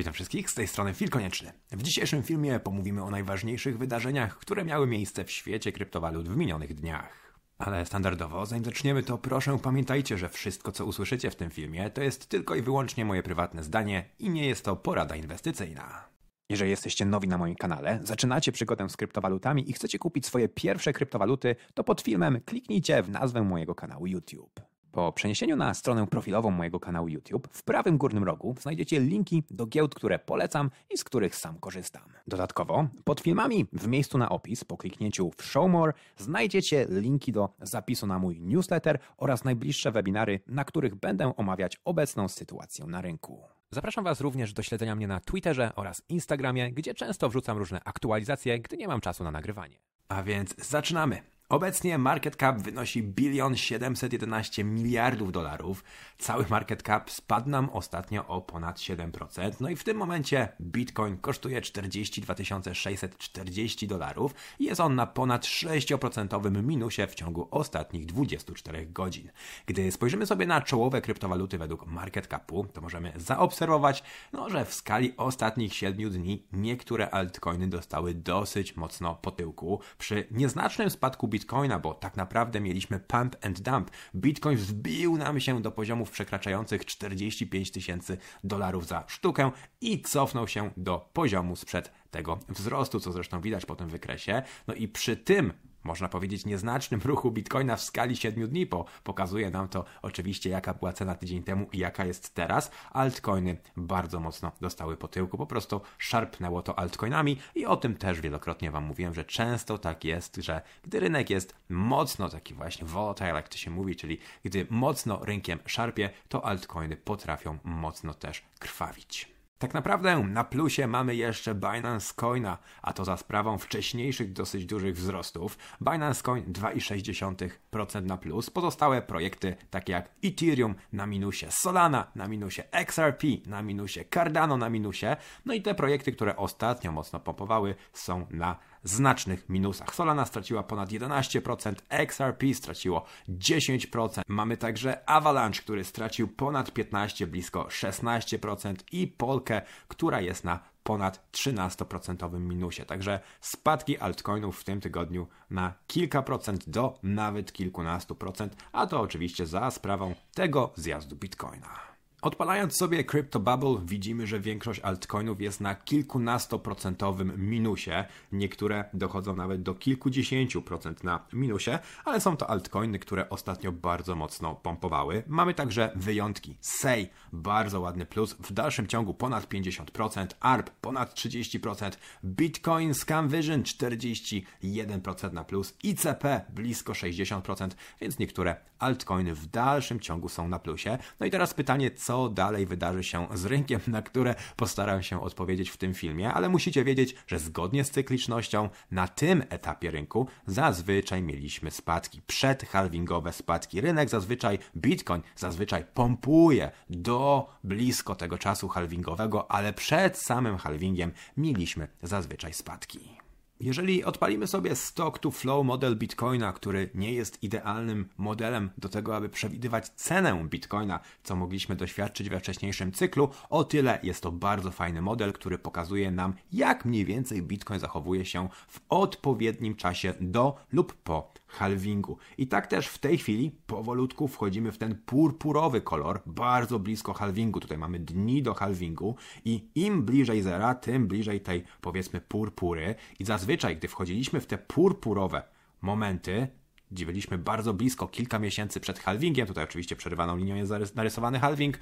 Witam wszystkich, z tej strony Fil Konieczny. W dzisiejszym filmie pomówimy o najważniejszych wydarzeniach, które miały miejsce w świecie kryptowalut w minionych dniach. Ale standardowo, zanim zaczniemy, to proszę pamiętajcie, że wszystko co usłyszycie w tym filmie to jest tylko i wyłącznie moje prywatne zdanie i nie jest to porada inwestycyjna. Jeżeli jesteście nowi na moim kanale, zaczynacie przygodę z kryptowalutami i chcecie kupić swoje pierwsze kryptowaluty, to pod filmem kliknijcie w nazwę mojego kanału YouTube. Po przeniesieniu na stronę profilową mojego kanału YouTube, w prawym górnym rogu znajdziecie linki do giełd, które polecam i z których sam korzystam. Dodatkowo, pod filmami w miejscu na opis, po kliknięciu w Show More, znajdziecie linki do zapisu na mój newsletter oraz najbliższe webinary, na których będę omawiać obecną sytuację na rynku. Zapraszam Was również do śledzenia mnie na Twitterze oraz Instagramie, gdzie często wrzucam różne aktualizacje, gdy nie mam czasu na nagrywanie. A więc zaczynamy! Obecnie market cap wynosi bilion 711 miliardów dolarów. Cały market cap spadł nam ostatnio o ponad 7%. No i w tym momencie Bitcoin kosztuje 42 640 dolarów jest on na ponad 6% minusie w ciągu ostatnich 24 godzin. Gdy spojrzymy sobie na czołowe kryptowaluty według market capu, to możemy zaobserwować, no, że w skali ostatnich 7 dni niektóre altcoiny dostały dosyć mocno po tyłku. Przy nieznacznym spadku Bitcoin Bitcoina, bo tak naprawdę mieliśmy pump and dump. Bitcoin wbił nam się do poziomów przekraczających 45 tysięcy dolarów za sztukę i cofnął się do poziomu sprzed tego wzrostu, co zresztą widać po tym wykresie. No i przy tym można powiedzieć, nieznacznym ruchu bitcoina w skali 7 dni, bo pokazuje nam to oczywiście, jaka była cena tydzień temu i jaka jest teraz. Altcoiny bardzo mocno dostały po tyłku, po prostu szarpnęło to altcoinami i o tym też wielokrotnie Wam mówiłem, że często tak jest, że gdy rynek jest mocno taki właśnie volatile, jak to się mówi, czyli gdy mocno rynkiem szarpie, to altcoiny potrafią mocno też krwawić. Tak naprawdę na plusie mamy jeszcze Binance Coina, a to za sprawą wcześniejszych dosyć dużych wzrostów. Binance Coin 2,6% na plus, pozostałe projekty takie jak Ethereum na minusie, Solana na minusie, XRP na minusie, Cardano na minusie, no i te projekty, które ostatnio mocno pompowały są na znacznych minusach. Solana straciła ponad 11%, XRP straciło 10%. Mamy także Avalanche, który stracił ponad 15, blisko 16% i Polkę, która jest na ponad 13% minusie. Także spadki altcoinów w tym tygodniu na kilka procent do nawet kilkunastu procent, a to oczywiście za sprawą tego zjazdu Bitcoina. Odpalając sobie Crypto Bubble widzimy, że większość altcoinów jest na kilkunastoprocentowym minusie. Niektóre dochodzą nawet do kilkudziesięciu procent na minusie, ale są to altcoiny, które ostatnio bardzo mocno pompowały. Mamy także wyjątki. SEI bardzo ładny plus, w dalszym ciągu ponad 50%, ARP ponad 30%, Bitcoin Scam Vision 41% na plus, ICP blisko 60%, więc niektóre altcoiny w dalszym ciągu są na plusie. No i teraz pytanie, co co dalej wydarzy się z rynkiem, na które postaram się odpowiedzieć w tym filmie, ale musicie wiedzieć, że zgodnie z cyklicznością na tym etapie rynku zazwyczaj mieliśmy spadki, przedhalvingowe spadki. Rynek zazwyczaj, Bitcoin zazwyczaj pompuje do blisko tego czasu halvingowego, ale przed samym halvingiem mieliśmy zazwyczaj spadki. Jeżeli odpalimy sobie stock to flow model Bitcoina, który nie jest idealnym modelem do tego, aby przewidywać cenę Bitcoina, co mogliśmy doświadczyć we wcześniejszym cyklu, o tyle jest to bardzo fajny model, który pokazuje nam, jak mniej więcej Bitcoin zachowuje się w odpowiednim czasie do lub po halvingu. I tak też w tej chwili powolutku wchodzimy w ten purpurowy kolor, bardzo blisko halvingu. Tutaj mamy dni do halvingu i im bliżej zera, tym bliżej tej powiedzmy purpury i zazwyczaj gdy wchodziliśmy w te purpurowe momenty, gdzie byliśmy bardzo blisko, kilka miesięcy przed halvingiem, tutaj oczywiście przerywaną linią jest narysowany halving,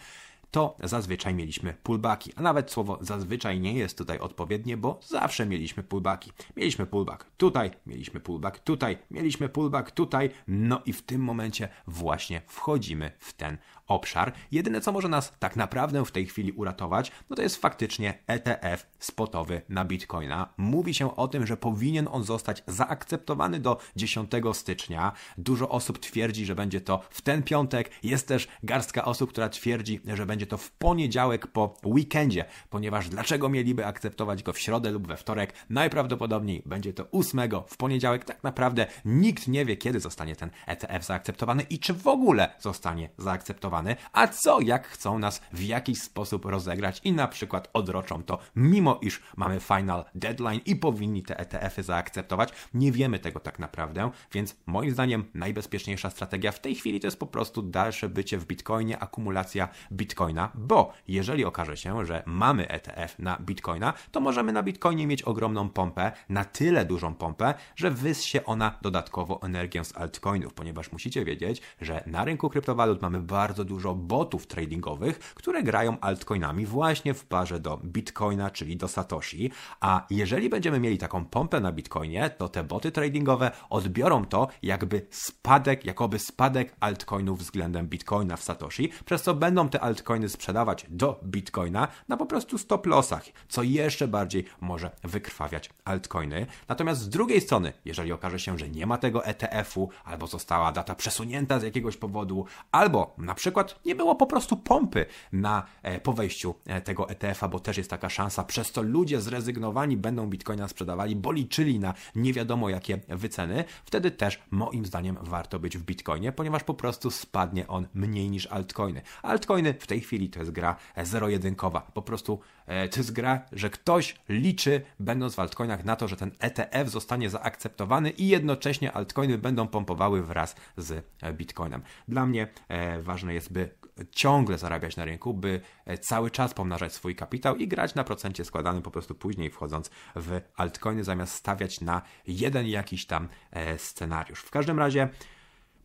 to zazwyczaj mieliśmy pullbacki. A nawet słowo zazwyczaj nie jest tutaj odpowiednie, bo zawsze mieliśmy pullbacki. Mieliśmy pullback tutaj, mieliśmy pullback tutaj, mieliśmy pullback tutaj, no i w tym momencie właśnie wchodzimy w ten obszar. Jedyne, co może nas tak naprawdę w tej chwili uratować, no to jest faktycznie ETF spotowy na Bitcoina. Mówi się o tym, że powinien on zostać zaakceptowany do 10 stycznia. Dużo osób twierdzi, że będzie to w ten piątek. Jest też garstka osób, która twierdzi, że będzie to w poniedziałek po weekendzie, ponieważ dlaczego mieliby akceptować go w środę lub we wtorek? Najprawdopodobniej będzie to 8 w poniedziałek. Tak naprawdę nikt nie wie, kiedy zostanie ten ETF zaakceptowany i czy w ogóle zostanie zaakceptowany, a co jak chcą nas w jakiś sposób rozegrać i na przykład odroczą to, mimo iż mamy final deadline i powinni te ETF-y zaakceptować. Nie wiemy tego tak naprawdę, więc moim zdaniem najbezpieczniejsza strategia w tej chwili to jest po prostu dalsze bycie w Bitcoinie, akumulacja Bitcoina, bo jeżeli okaże się, że mamy ETF na Bitcoina, to możemy na Bitcoinie mieć ogromną pompę, na tyle dużą pompę, że wyssie ona dodatkowo energię z altcoinów, ponieważ musicie wiedzieć, że na rynku kryptowalut mamy bardzo dużo botów tradingowych, które grają altcoinami właśnie w parze do Bitcoina, czyli do Satoshi, a jeżeli będziemy mieli taką pompę na Bitcoinie, to te boty tradingowe odbiorą to jakby spadek, jakoby spadek altcoinów względem Bitcoina w Satoshi, przez co będą te altcoiny sprzedawać do Bitcoina na po prostu stop lossach, co jeszcze bardziej może wykrwawiać altcoiny. Natomiast z drugiej strony, jeżeli okaże się, że nie ma tego ETF-u, albo została data przesunięta z jakiegoś powodu, albo na przykład nie było po prostu pompy na, e, po wejściu e, tego ETF-a, bo też jest taka szansa, przez to ludzie zrezygnowani będą Bitcoina sprzedawali, bo liczyli na nie wiadomo jakie wyceny, wtedy też moim zdaniem warto być w Bitcoinie, ponieważ po prostu spadnie on mniej niż altcoiny. Altcoiny w tej chwili to jest gra zero-jedynkowa. Po prostu e, to jest gra, że ktoś liczy, będąc w altcoinach, na to, że ten ETF zostanie zaakceptowany i jednocześnie altcoiny będą pompowały wraz z Bitcoinem. Dla mnie e, ważne jest, by ciągle zarabiać na rynku, by e, cały czas pomnażać swój kapitał i grać na procencie składanym po prostu później wchodząc w altcoiny, zamiast stawiać na jeden jakiś tam e, scenariusz. W każdym razie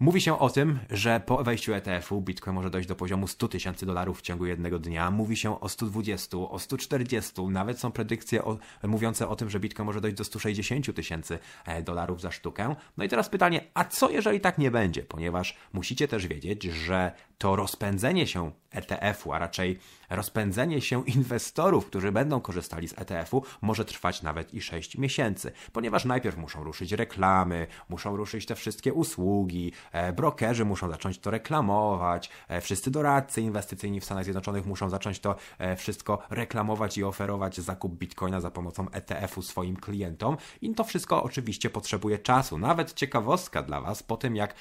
Mówi się o tym, że po wejściu ETF-u Bitcoin może dojść do poziomu 100 tysięcy dolarów w ciągu jednego dnia. Mówi się o 120, o 140, nawet są predykcje o, mówiące o tym, że Bitcoin może dojść do 160 tysięcy e, dolarów za sztukę. No i teraz pytanie, a co jeżeli tak nie będzie? Ponieważ musicie też wiedzieć, że to rozpędzenie się ETF-u, a raczej rozpędzenie się inwestorów, którzy będą korzystali z ETF-u, może trwać nawet i 6 miesięcy, ponieważ najpierw muszą ruszyć reklamy, muszą ruszyć te wszystkie usługi, e, brokerzy muszą zacząć to reklamować, e, wszyscy doradcy inwestycyjni w Stanach Zjednoczonych muszą zacząć to e, wszystko reklamować i oferować zakup bitcoina za pomocą ETF-u swoim klientom i to wszystko oczywiście potrzebuje czasu. Nawet ciekawostka dla Was, po tym jak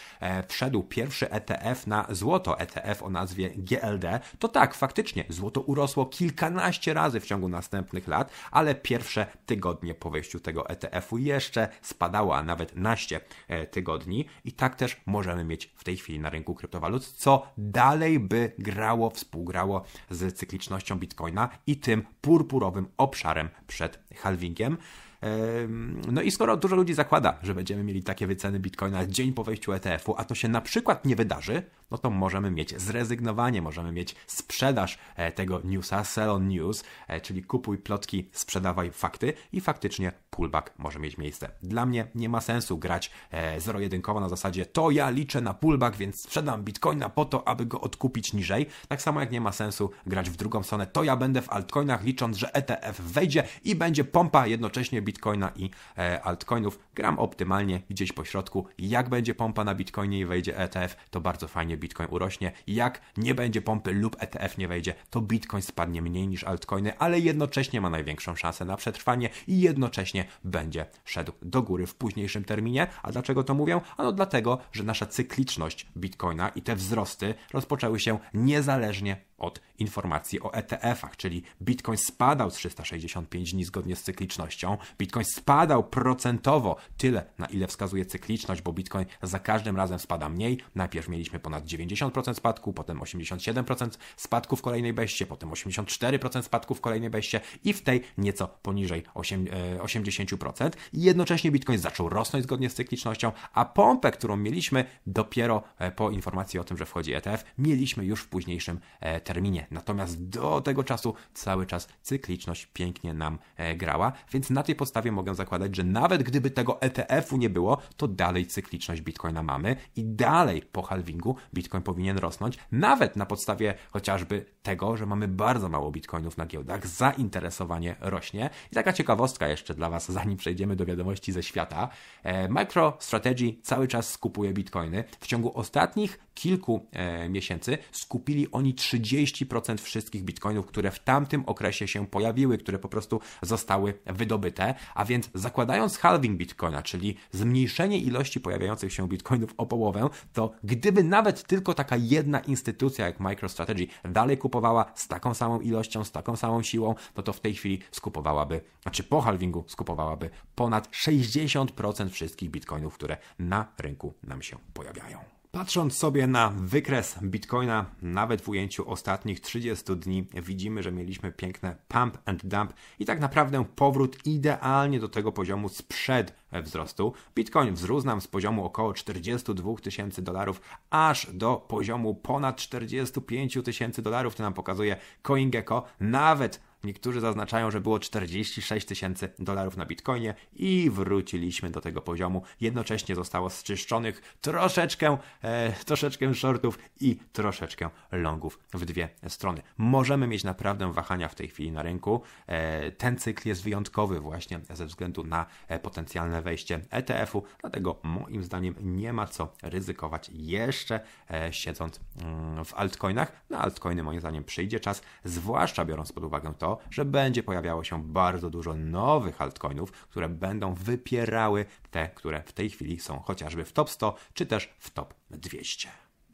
wszedł pierwszy ETF na złoto, ETF o nazwie GLD, to tak, faktycznie złoto urosło kilkanaście razy w ciągu następnych lat, ale pierwsze tygodnie po wejściu tego ETF-u jeszcze spadało, a nawet naście e, tygodni i tak też możemy mieć w tej chwili na rynku kryptowalut, co dalej by grało, współgrało z cyklicznością Bitcoina i tym purpurowym obszarem przed halvingiem. No i skoro dużo ludzi zakłada, że będziemy mieli takie wyceny bitcoina dzień po wejściu ETF-u, a to się na przykład nie wydarzy, no to możemy mieć zrezygnowanie, możemy mieć sprzedaż e, tego newsa, sell on news, e, czyli kupuj plotki, sprzedawaj fakty i faktycznie pullback może mieć miejsce. Dla mnie nie ma sensu grać e, zero-jedynkowo na zasadzie to ja liczę na pullback, więc sprzedam bitcoina po to, aby go odkupić niżej. Tak samo jak nie ma sensu grać w drugą stronę, to ja będę w altcoinach licząc, że ETF wejdzie i będzie pompa jednocześnie bitcoina i altcoinów. Gram optymalnie gdzieś po środku. Jak będzie pompa na bitcoinie i wejdzie ETF, to bardzo fajnie Bitcoin urośnie. Jak nie będzie pompy lub ETF nie wejdzie, to Bitcoin spadnie mniej niż altcoiny, ale jednocześnie ma największą szansę na przetrwanie i jednocześnie będzie szedł do góry w późniejszym terminie. A dlaczego to mówię? Ano dlatego, że nasza cykliczność Bitcoina i te wzrosty rozpoczęły się niezależnie od informacji o ETF-ach, czyli Bitcoin spadał z 365 dni zgodnie z cyklicznością. Bitcoin spadał procentowo tyle, na ile wskazuje cykliczność, bo Bitcoin za każdym razem spada mniej. Najpierw mieliśmy ponad 90% spadku, potem 87% spadku w kolejnej beście, potem 84% spadku w kolejnej beście i w tej nieco poniżej 8, 80%. I jednocześnie Bitcoin zaczął rosnąć zgodnie z cyklicznością, a pompę, którą mieliśmy dopiero e, po informacji o tym, że wchodzi ETF, mieliśmy już w późniejszym terminie terminie. Natomiast do tego czasu cały czas cykliczność pięknie nam e, grała, więc na tej podstawie mogę zakładać, że nawet gdyby tego ETF-u nie było, to dalej cykliczność Bitcoina mamy i dalej po halvingu Bitcoin powinien rosnąć, nawet na podstawie chociażby tego, że mamy bardzo mało Bitcoinów na giełdach, zainteresowanie rośnie. I taka ciekawostka jeszcze dla Was, zanim przejdziemy do wiadomości ze świata. E, MicroStrategy cały czas skupuje Bitcoiny. W ciągu ostatnich kilku e, miesięcy skupili oni 30% wszystkich bitcoinów, które w tamtym okresie się pojawiły, które po prostu zostały wydobyte. A więc zakładając halving bitcoina, czyli zmniejszenie ilości pojawiających się bitcoinów o połowę, to gdyby nawet tylko taka jedna instytucja jak MicroStrategy dalej kupowała z taką samą ilością, z taką samą siłą, no to w tej chwili skupowałaby, znaczy po halvingu skupowałaby ponad 60% wszystkich bitcoinów, które na rynku nam się pojawiają. Patrząc sobie na wykres Bitcoina, nawet w ujęciu ostatnich 30 dni, widzimy, że mieliśmy piękne pump and dump i tak naprawdę powrót idealnie do tego poziomu sprzed wzrostu. Bitcoin wzrósł nam z poziomu około 42 tysięcy dolarów aż do poziomu ponad 45 tysięcy dolarów. To nam pokazuje CoinGecko. Nawet Niektórzy zaznaczają, że było 46 tysięcy dolarów na bitcoinie i wróciliśmy do tego poziomu. Jednocześnie zostało zczyszczonych troszeczkę, e, troszeczkę shortów i troszeczkę longów w dwie strony. Możemy mieć naprawdę wahania w tej chwili na rynku. E, ten cykl jest wyjątkowy właśnie ze względu na e, potencjalne wejście ETF-u, dlatego moim zdaniem nie ma co ryzykować jeszcze e, siedząc mm, w altcoinach. Na altcoiny moim zdaniem przyjdzie czas, zwłaszcza biorąc pod uwagę to, że będzie pojawiało się bardzo dużo nowych altcoinów, które będą wypierały te, które w tej chwili są chociażby w top 100 czy też w top 200.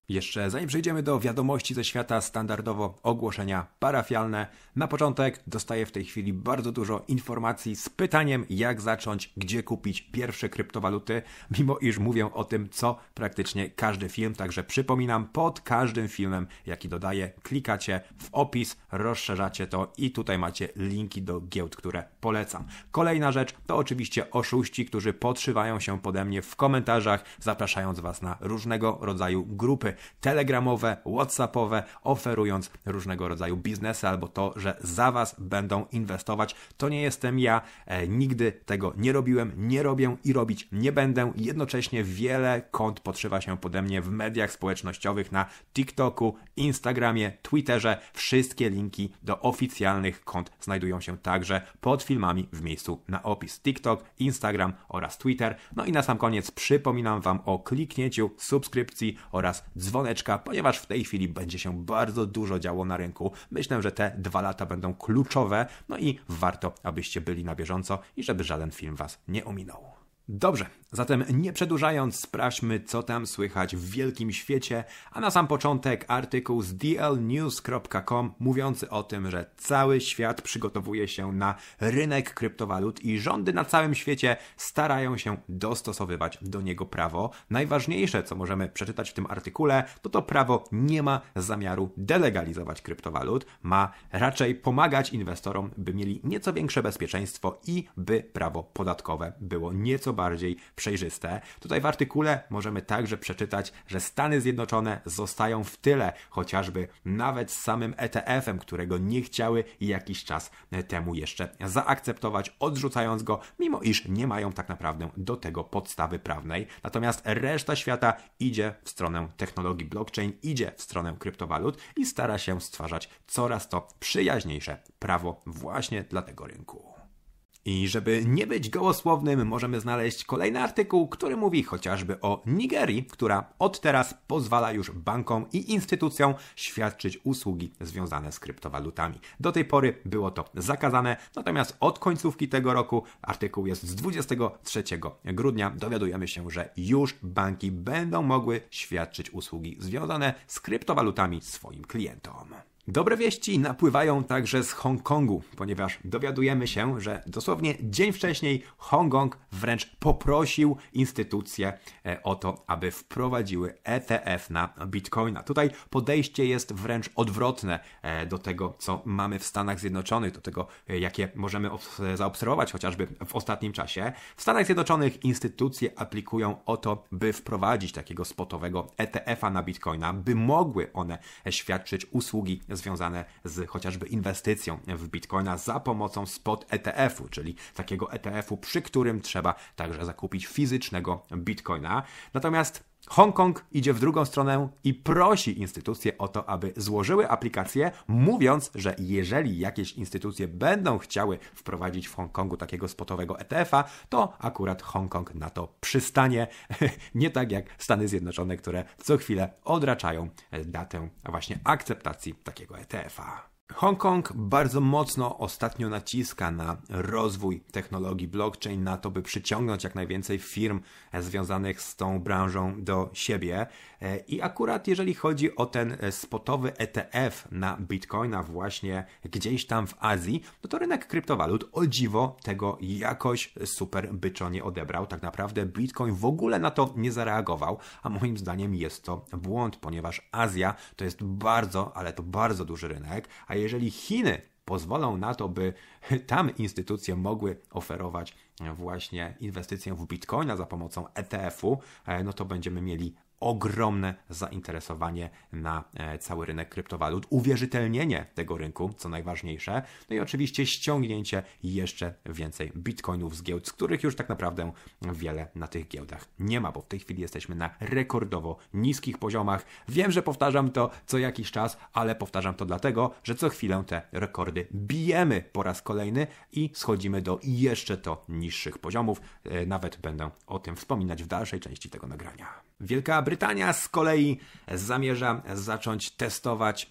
Jeszcze zanim przejdziemy do wiadomości ze świata, standardowo ogłoszenia parafialne. Na początek dostaję w tej chwili bardzo dużo informacji z pytaniem, jak zacząć, gdzie kupić pierwsze kryptowaluty, mimo iż mówię o tym, co praktycznie każdy film. Także przypominam, pod każdym filmem, jaki dodaję, klikacie w opis, rozszerzacie to i tutaj macie linki do giełd, które polecam. Kolejna rzecz to oczywiście oszuści, którzy podszywają się pode mnie w komentarzach, zapraszając Was na różnego rodzaju grupy telegramowe, whatsappowe, oferując różnego rodzaju biznesy albo to, że za Was będą inwestować. To nie jestem ja, e, nigdy tego nie robiłem, nie robię i robić nie będę. Jednocześnie wiele kont podszywa się pode mnie w mediach społecznościowych na TikToku, Instagramie, Twitterze. Wszystkie linki do oficjalnych kont znajdują się także pod filmami w miejscu na opis. TikTok, Instagram oraz Twitter. No i na sam koniec przypominam Wam o kliknięciu subskrypcji oraz dzwoneczka, ponieważ w tej chwili będzie się bardzo dużo działo na rynku. Myślę, że te dwa lata będą kluczowe, no i warto, abyście byli na bieżąco i żeby żaden film Was nie ominął. Dobrze, zatem nie przedłużając, sprawdźmy, co tam słychać w wielkim świecie, a na sam początek artykuł z dlnews.com mówiący o tym, że cały świat przygotowuje się na rynek kryptowalut i rządy na całym świecie starają się dostosowywać do niego prawo. Najważniejsze, co możemy przeczytać w tym artykule, to to prawo nie ma zamiaru delegalizować kryptowalut, ma raczej pomagać inwestorom, by mieli nieco większe bezpieczeństwo i by prawo podatkowe było nieco bardziej przejrzyste. Tutaj w artykule możemy także przeczytać, że Stany Zjednoczone zostają w tyle, chociażby nawet z samym ETF-em, którego nie chciały jakiś czas temu jeszcze zaakceptować, odrzucając go, mimo iż nie mają tak naprawdę do tego podstawy prawnej. Natomiast reszta świata idzie w stronę technologii blockchain, idzie w stronę kryptowalut i stara się stwarzać coraz to przyjaźniejsze prawo właśnie dla tego rynku. I żeby nie być gołosłownym, możemy znaleźć kolejny artykuł, który mówi chociażby o Nigerii, która od teraz pozwala już bankom i instytucjom świadczyć usługi związane z kryptowalutami. Do tej pory było to zakazane, natomiast od końcówki tego roku, artykuł jest z 23 grudnia, dowiadujemy się, że już banki będą mogły świadczyć usługi związane z kryptowalutami swoim klientom. Dobre wieści napływają także z Hongkongu, ponieważ dowiadujemy się, że dosłownie dzień wcześniej Hongkong wręcz poprosił instytucje e, o to, aby wprowadziły ETF na Bitcoina. Tutaj podejście jest wręcz odwrotne e, do tego, co mamy w Stanach Zjednoczonych, do tego, e, jakie możemy zaobserwować chociażby w ostatnim czasie. W Stanach Zjednoczonych instytucje aplikują o to, by wprowadzić takiego spotowego ETF-a na Bitcoina, by mogły one świadczyć usługi związane z chociażby inwestycją w Bitcoina za pomocą spot ETF-u, czyli takiego ETF-u, przy którym trzeba także zakupić fizycznego Bitcoina. Natomiast Hongkong idzie w drugą stronę i prosi instytucje o to, aby złożyły aplikację, mówiąc, że jeżeli jakieś instytucje będą chciały wprowadzić w Hongkongu takiego spotowego ETF-a, to akurat Hongkong na to przystanie. Nie tak jak Stany Zjednoczone, które co chwilę odraczają datę właśnie akceptacji takiego ETF-a. Hongkong bardzo mocno ostatnio naciska na rozwój technologii blockchain, na to, by przyciągnąć jak najwięcej firm związanych z tą branżą do siebie. I akurat jeżeli chodzi o ten spotowy ETF na Bitcoina właśnie gdzieś tam w Azji, no to rynek kryptowalut o dziwo tego jakoś super byczo nie odebrał. Tak naprawdę Bitcoin w ogóle na to nie zareagował, a moim zdaniem jest to błąd, ponieważ Azja to jest bardzo, ale to bardzo duży rynek, a jeżeli Chiny pozwolą na to, by tam instytucje mogły oferować właśnie inwestycję w bitcoina za pomocą ETF-u, e, no to będziemy mieli ogromne zainteresowanie na e, cały rynek kryptowalut, uwierzytelnienie tego rynku, co najważniejsze, no i oczywiście ściągnięcie jeszcze więcej bitcoinów z giełd, z których już tak naprawdę wiele na tych giełdach nie ma, bo w tej chwili jesteśmy na rekordowo niskich poziomach. Wiem, że powtarzam to co jakiś czas, ale powtarzam to dlatego, że co chwilę te rekordy bijemy po raz kolejny i schodzimy do jeszcze to niższych poziomów. E, nawet będę o tym wspominać w dalszej części tego nagrania. Wielka Brytania z kolei zamierza zacząć testować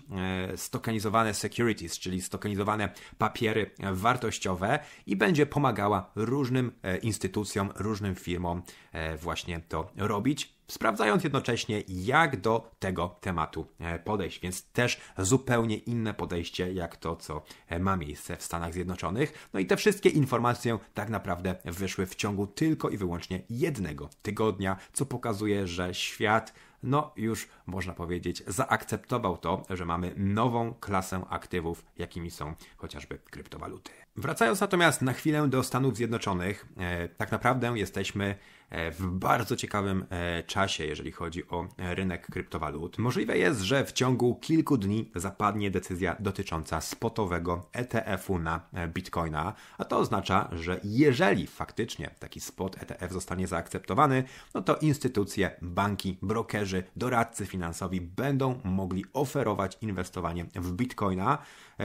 e, stokanizowane securities, czyli stokanizowane papiery wartościowe i będzie pomagała różnym e, instytucjom, różnym firmom e, właśnie to robić sprawdzając jednocześnie, jak do tego tematu e, podejść. Więc też zupełnie inne podejście, jak to, co e, ma miejsce w Stanach Zjednoczonych. No i te wszystkie informacje tak naprawdę wyszły w ciągu tylko i wyłącznie jednego tygodnia, co pokazuje, że świat no już można powiedzieć, zaakceptował to, że mamy nową klasę aktywów, jakimi są chociażby kryptowaluty. Wracając natomiast na chwilę do Stanów Zjednoczonych, e, tak naprawdę jesteśmy w bardzo ciekawym e, czasie, jeżeli chodzi o rynek kryptowalut. Możliwe jest, że w ciągu kilku dni zapadnie decyzja dotycząca spotowego ETF-u na e, Bitcoina, a to oznacza, że jeżeli faktycznie taki spot ETF zostanie zaakceptowany, no to instytucje, banki, brokerzy, doradcy finansowi będą mogli oferować inwestowanie w Bitcoina.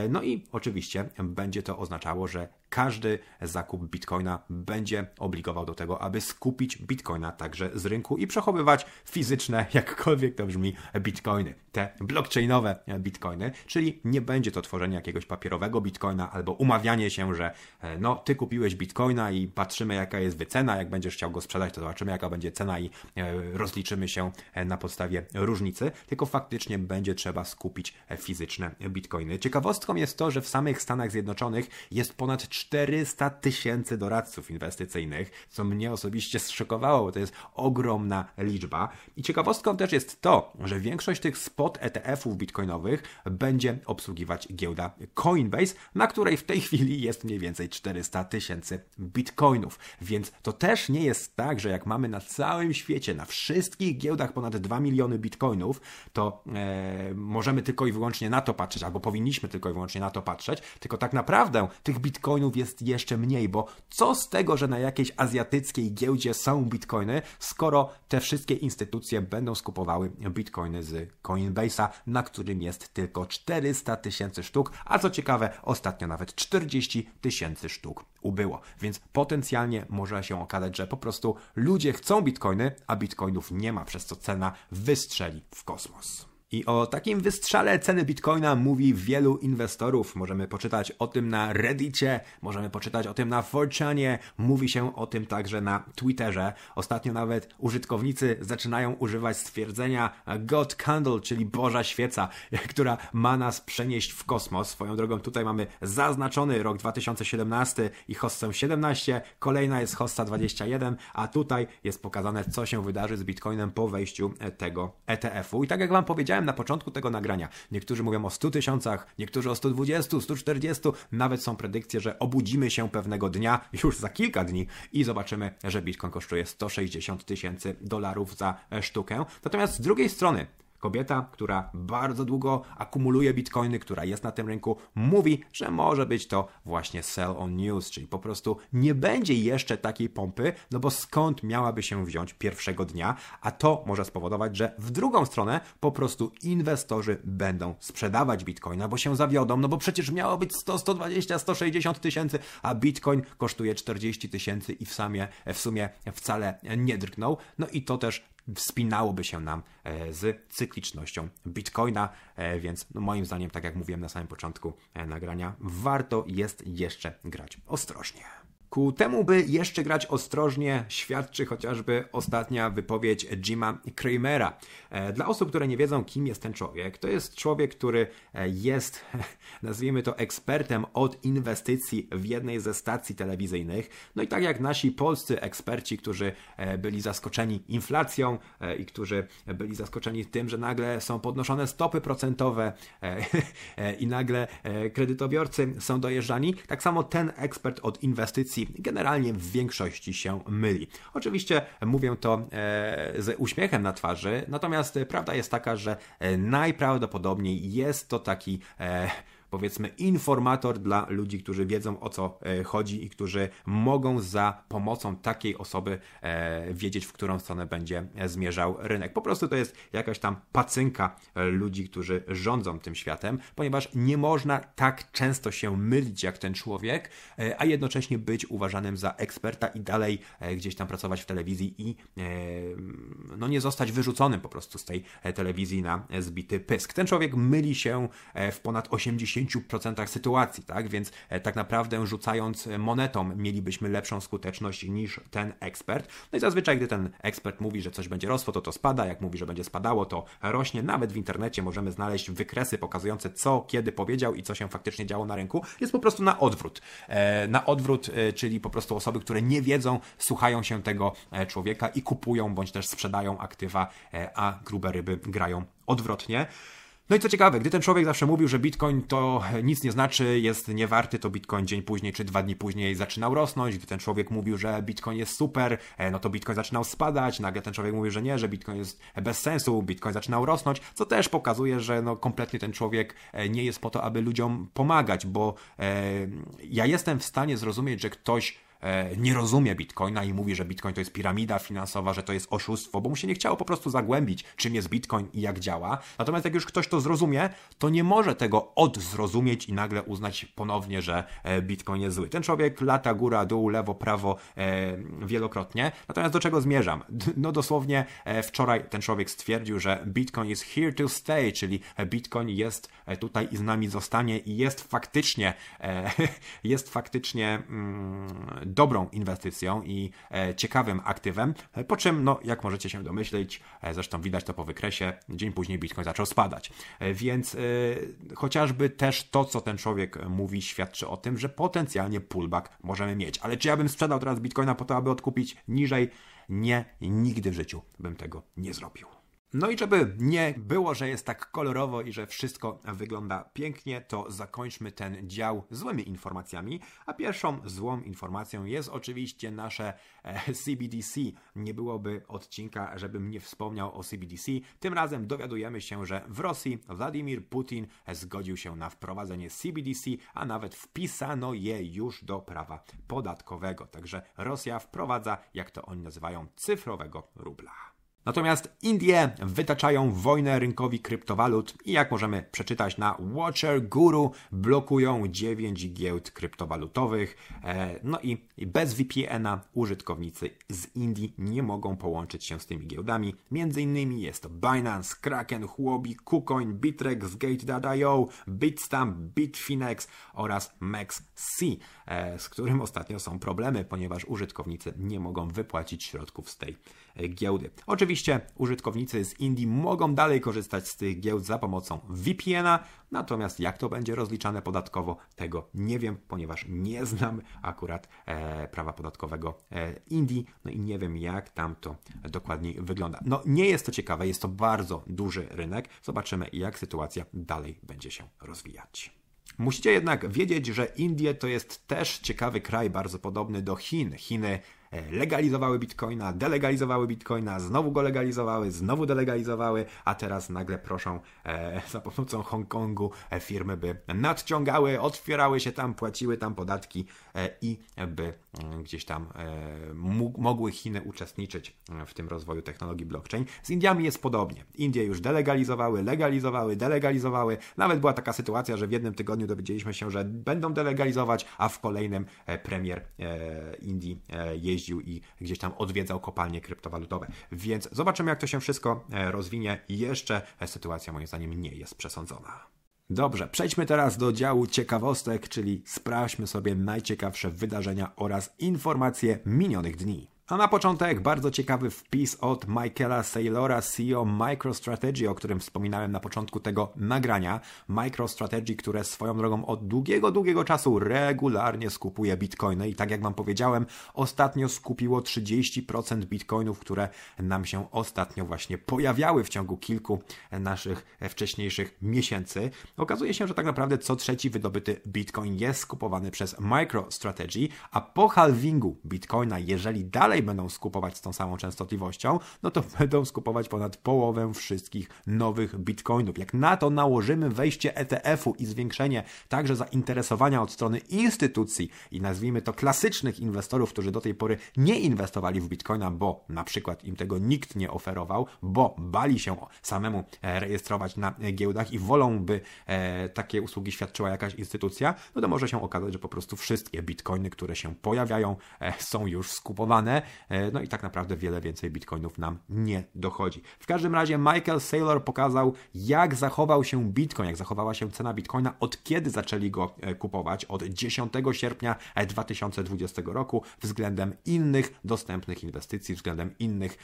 No i oczywiście będzie to oznaczało, że każdy zakup bitcoina będzie obligował do tego, aby skupić bitcoina także z rynku i przechowywać fizyczne, jakkolwiek to brzmi, bitcoiny. Te blockchainowe bitcoiny, czyli nie będzie to tworzenie jakiegoś papierowego bitcoina albo umawianie się, że e, no, ty kupiłeś bitcoina i patrzymy, jaka jest wycena. Jak będziesz chciał go sprzedać, to zobaczymy, jaka będzie cena i e, rozliczymy się e, na podstawie różnicy. Tylko faktycznie będzie trzeba skupić fizyczne bitcoiny. Ciekawostką jest to, że w samych Stanach Zjednoczonych jest ponad 400 tysięcy doradców inwestycyjnych, co mnie osobiście zszokowało, bo to jest ogromna liczba. I ciekawostką też jest to, że większość tych spot ETF-ów bitcoinowych będzie obsługiwać giełda Coinbase, na której w tej chwili jest mniej więcej 400 tysięcy bitcoinów. Więc to też nie jest tak, że jak mamy na całym świecie, na wszystkich giełdach ponad 2 miliony bitcoinów, to e, możemy tylko i wyłącznie na to patrzeć, albo powinniśmy tylko i wyłącznie na to patrzeć, tylko tak naprawdę tych bitcoinów jest jeszcze mniej, bo co z tego, że na jakiejś azjatyckiej giełdzie są bitcoiny, skoro te wszystkie instytucje będą skupowały bitcoiny z Coinbase'a, na którym jest tylko 400 tysięcy sztuk, a co ciekawe, ostatnio nawet 40 tysięcy sztuk ubyło. Więc potencjalnie może się okazać, że po prostu ludzie chcą bitcoiny, a bitcoinów nie ma, przez co cena wystrzeli w kosmos. I o takim wystrzale ceny bitcoina mówi wielu inwestorów. Możemy poczytać o tym na Reddicie, możemy poczytać o tym na 4chanie, mówi się o tym także na Twitterze. Ostatnio nawet użytkownicy zaczynają używać stwierdzenia God Candle, czyli Boża Świeca, która ma nas przenieść w kosmos. Swoją drogą tutaj mamy zaznaczony rok 2017 i hossę 17, kolejna jest hossa 21, a tutaj jest pokazane, co się wydarzy z bitcoinem po wejściu tego ETF-u. I tak jak Wam powiedziałem, na początku tego nagrania. Niektórzy mówią o 100 tysiącach, niektórzy o 120, 140, nawet są predykcje, że obudzimy się pewnego dnia, już za kilka dni i zobaczymy, że Bitcoin kosztuje 160 tysięcy dolarów za sztukę. Natomiast z drugiej strony, Kobieta, która bardzo długo akumuluje bitcoiny, która jest na tym rynku, mówi, że może być to właśnie sell on news, czyli po prostu nie będzie jeszcze takiej pompy, no bo skąd miałaby się wziąć pierwszego dnia, a to może spowodować, że w drugą stronę po prostu inwestorzy będą sprzedawać bitcoina, bo się zawiodą, no bo przecież miało być 100, 120, 160 tysięcy, a bitcoin kosztuje 40 tysięcy i w, samie, w sumie wcale nie drgnął. No i to też wspinałoby się nam e, z cyklicznością Bitcoina, e, więc no moim zdaniem, tak jak mówiłem na samym początku e, nagrania, warto jest jeszcze grać ostrożnie. Ku temu, by jeszcze grać ostrożnie, świadczy chociażby ostatnia wypowiedź Jima Kramera. E, dla osób, które nie wiedzą, kim jest ten człowiek, to jest człowiek, który e, jest, nazwijmy to, ekspertem od inwestycji w jednej ze stacji telewizyjnych. No i tak jak nasi polscy eksperci, którzy e, byli zaskoczeni inflacją i którzy byli zaskoczeni tym, że nagle są podnoszone stopy procentowe i nagle kredytobiorcy są dojeżdżani, tak samo ten ekspert od inwestycji generalnie w większości się myli. Oczywiście mówię to e, z uśmiechem na twarzy, natomiast prawda jest taka, że e, najprawdopodobniej jest to taki e, powiedzmy informator dla ludzi, którzy wiedzą o co e, chodzi i którzy mogą za pomocą takiej osoby e, wiedzieć, w którą stronę będzie zmierzał rynek. Po prostu to jest jakaś tam pacynka e, ludzi, którzy rządzą tym światem, ponieważ nie można tak często się mylić jak ten człowiek, a jednocześnie być uważanym za eksperta i dalej gdzieś tam pracować w telewizji i no nie zostać wyrzuconym po prostu z tej telewizji na zbity pysk. Ten człowiek myli się w ponad 80 10% sytuacji, tak? Więc e, tak naprawdę rzucając monetą mielibyśmy lepszą skuteczność niż ten ekspert. No i zazwyczaj, gdy ten ekspert mówi, że coś będzie rosło, to to spada, jak mówi, że będzie spadało, to rośnie. Nawet w internecie możemy znaleźć wykresy pokazujące, co kiedy powiedział i co się faktycznie działo na rynku. Jest po prostu na odwrót. E, na odwrót, e, czyli po prostu osoby, które nie wiedzą, słuchają się tego człowieka i kupują bądź też sprzedają aktywa, a grube ryby grają odwrotnie. No i co ciekawe, gdy ten człowiek zawsze mówił, że Bitcoin to nic nie znaczy, jest niewarty, to Bitcoin dzień później czy dwa dni później zaczynał rosnąć. Gdy ten człowiek mówił, że Bitcoin jest super, e, no to Bitcoin zaczynał spadać. Nagle ten człowiek mówił, że nie, że Bitcoin jest bez sensu, Bitcoin zaczynał rosnąć, co też pokazuje, że no kompletnie ten człowiek e, nie jest po to, aby ludziom pomagać, bo e, ja jestem w stanie zrozumieć, że ktoś nie rozumie Bitcoina i mówi, że Bitcoin to jest piramida finansowa, że to jest oszustwo, bo mu się nie chciało po prostu zagłębić, czym jest Bitcoin i jak działa. Natomiast jak już ktoś to zrozumie, to nie może tego odzrozumieć i nagle uznać ponownie, że e, Bitcoin jest zły. Ten człowiek lata góra, dół, lewo, prawo e, wielokrotnie. Natomiast do czego zmierzam? No dosłownie wczoraj ten człowiek stwierdził, że Bitcoin is here to stay, czyli Bitcoin jest tutaj i z nami zostanie i jest faktycznie jest faktycznie mm, dobrą inwestycją i e, ciekawym aktywem, po czym, no, jak możecie się domyśleć, e, zresztą widać to po wykresie, dzień później Bitcoin zaczął spadać. E, więc chociażby też to, co ten człowiek mówi, świadczy o tym, że potencjalnie pullback możemy mieć. Ale czy ja bym sprzedał teraz Bitcoina po to, aby odkupić niżej? Nie, nigdy w życiu bym tego nie zrobił. No i żeby nie było, że jest tak kolorowo i że wszystko wygląda pięknie, to zakończmy ten dział złymi informacjami. A pierwszą złą informacją jest oczywiście nasze e, CBDC. Nie byłoby odcinka, żebym nie wspomniał o CBDC. Tym razem dowiadujemy się, że w Rosji Władimir Putin zgodził się na wprowadzenie CBDC, a nawet wpisano je już do prawa podatkowego. Także Rosja wprowadza, jak to oni nazywają, cyfrowego rubla. Natomiast Indie wytaczają wojnę rynkowi kryptowalut i jak możemy przeczytać na Watcher Guru, blokują 9 giełd kryptowalutowych. E, no i bez VPN-a użytkownicy z Indii nie mogą połączyć się z tymi giełdami. Między innymi jest to Binance, Kraken, Huobi, KuCoin, Bitrex, Gate.io, Bitstamp, Bitfinex oraz MaxC, e, z którym ostatnio są problemy, ponieważ użytkownicy nie mogą wypłacić środków z tej giełdy. Oczywiście użytkownicy z Indii mogą dalej korzystać z tych giełd za pomocą VPN-a, natomiast jak to będzie rozliczane podatkowo, tego nie wiem, ponieważ nie znam akurat e, prawa podatkowego e, Indii, no i nie wiem jak tam to dokładniej wygląda. No nie jest to ciekawe, jest to bardzo duży rynek. Zobaczymy jak sytuacja dalej będzie się rozwijać. Musicie jednak wiedzieć, że Indie to jest też ciekawy kraj, bardzo podobny do Chin. Chiny legalizowały bitcoina, delegalizowały bitcoina, znowu go legalizowały, znowu delegalizowały, a teraz nagle proszą e, za pomocą Hongkongu e, firmy, by nadciągały, otwierały się tam, płaciły tam podatki e, i by mm, gdzieś tam e, mogły Chiny uczestniczyć w tym rozwoju technologii blockchain. Z Indiami jest podobnie. Indie już delegalizowały, legalizowały, delegalizowały. Nawet była taka sytuacja, że w jednym tygodniu dowiedzieliśmy się, że będą delegalizować, a w kolejnym premier Indii jeździ jeździł i gdzieś tam odwiedzał kopalnie kryptowalutowe. Więc zobaczymy, jak to się wszystko e, rozwinie. Jeszcze sytuacja moim zdaniem nie jest przesądzona. Dobrze, przejdźmy teraz do działu ciekawostek, czyli sprawdźmy sobie najciekawsze wydarzenia oraz informacje minionych dni. A na początek bardzo ciekawy wpis od Michaela Saylora, CEO MicroStrategy, o którym wspominałem na początku tego nagrania. MicroStrategy, które swoją drogą od długiego, długiego czasu regularnie skupuje bitcoiny i tak jak wam powiedziałem, ostatnio skupiło 30% bitcoinów, które nam się ostatnio właśnie pojawiały w ciągu kilku naszych wcześniejszych miesięcy. Okazuje się, że tak naprawdę co trzeci wydobyty bitcoin jest skupowany przez MicroStrategy, a po halvingu bitcoina, jeżeli dalej będą skupować z tą samą częstotliwością, no to będą skupować ponad połowę wszystkich nowych bitcoinów. Jak na to nałożymy wejście ETF-u i zwiększenie także zainteresowania od strony instytucji i nazwijmy to klasycznych inwestorów, którzy do tej pory nie inwestowali w bitcoina, bo na przykład im tego nikt nie oferował, bo bali się samemu e, rejestrować na giełdach i wolą, by e, takie usługi świadczyła jakaś instytucja, no to może się okazać, że po prostu wszystkie bitcoiny, które się pojawiają, e, są już skupowane E, no i tak naprawdę wiele więcej bitcoinów nam nie dochodzi. W każdym razie Michael Saylor pokazał, jak zachował się bitcoin, jak zachowała się cena bitcoina, od kiedy zaczęli go e, kupować, od 10 sierpnia 2020 e, roku względem innych dostępnych inwestycji, względem innych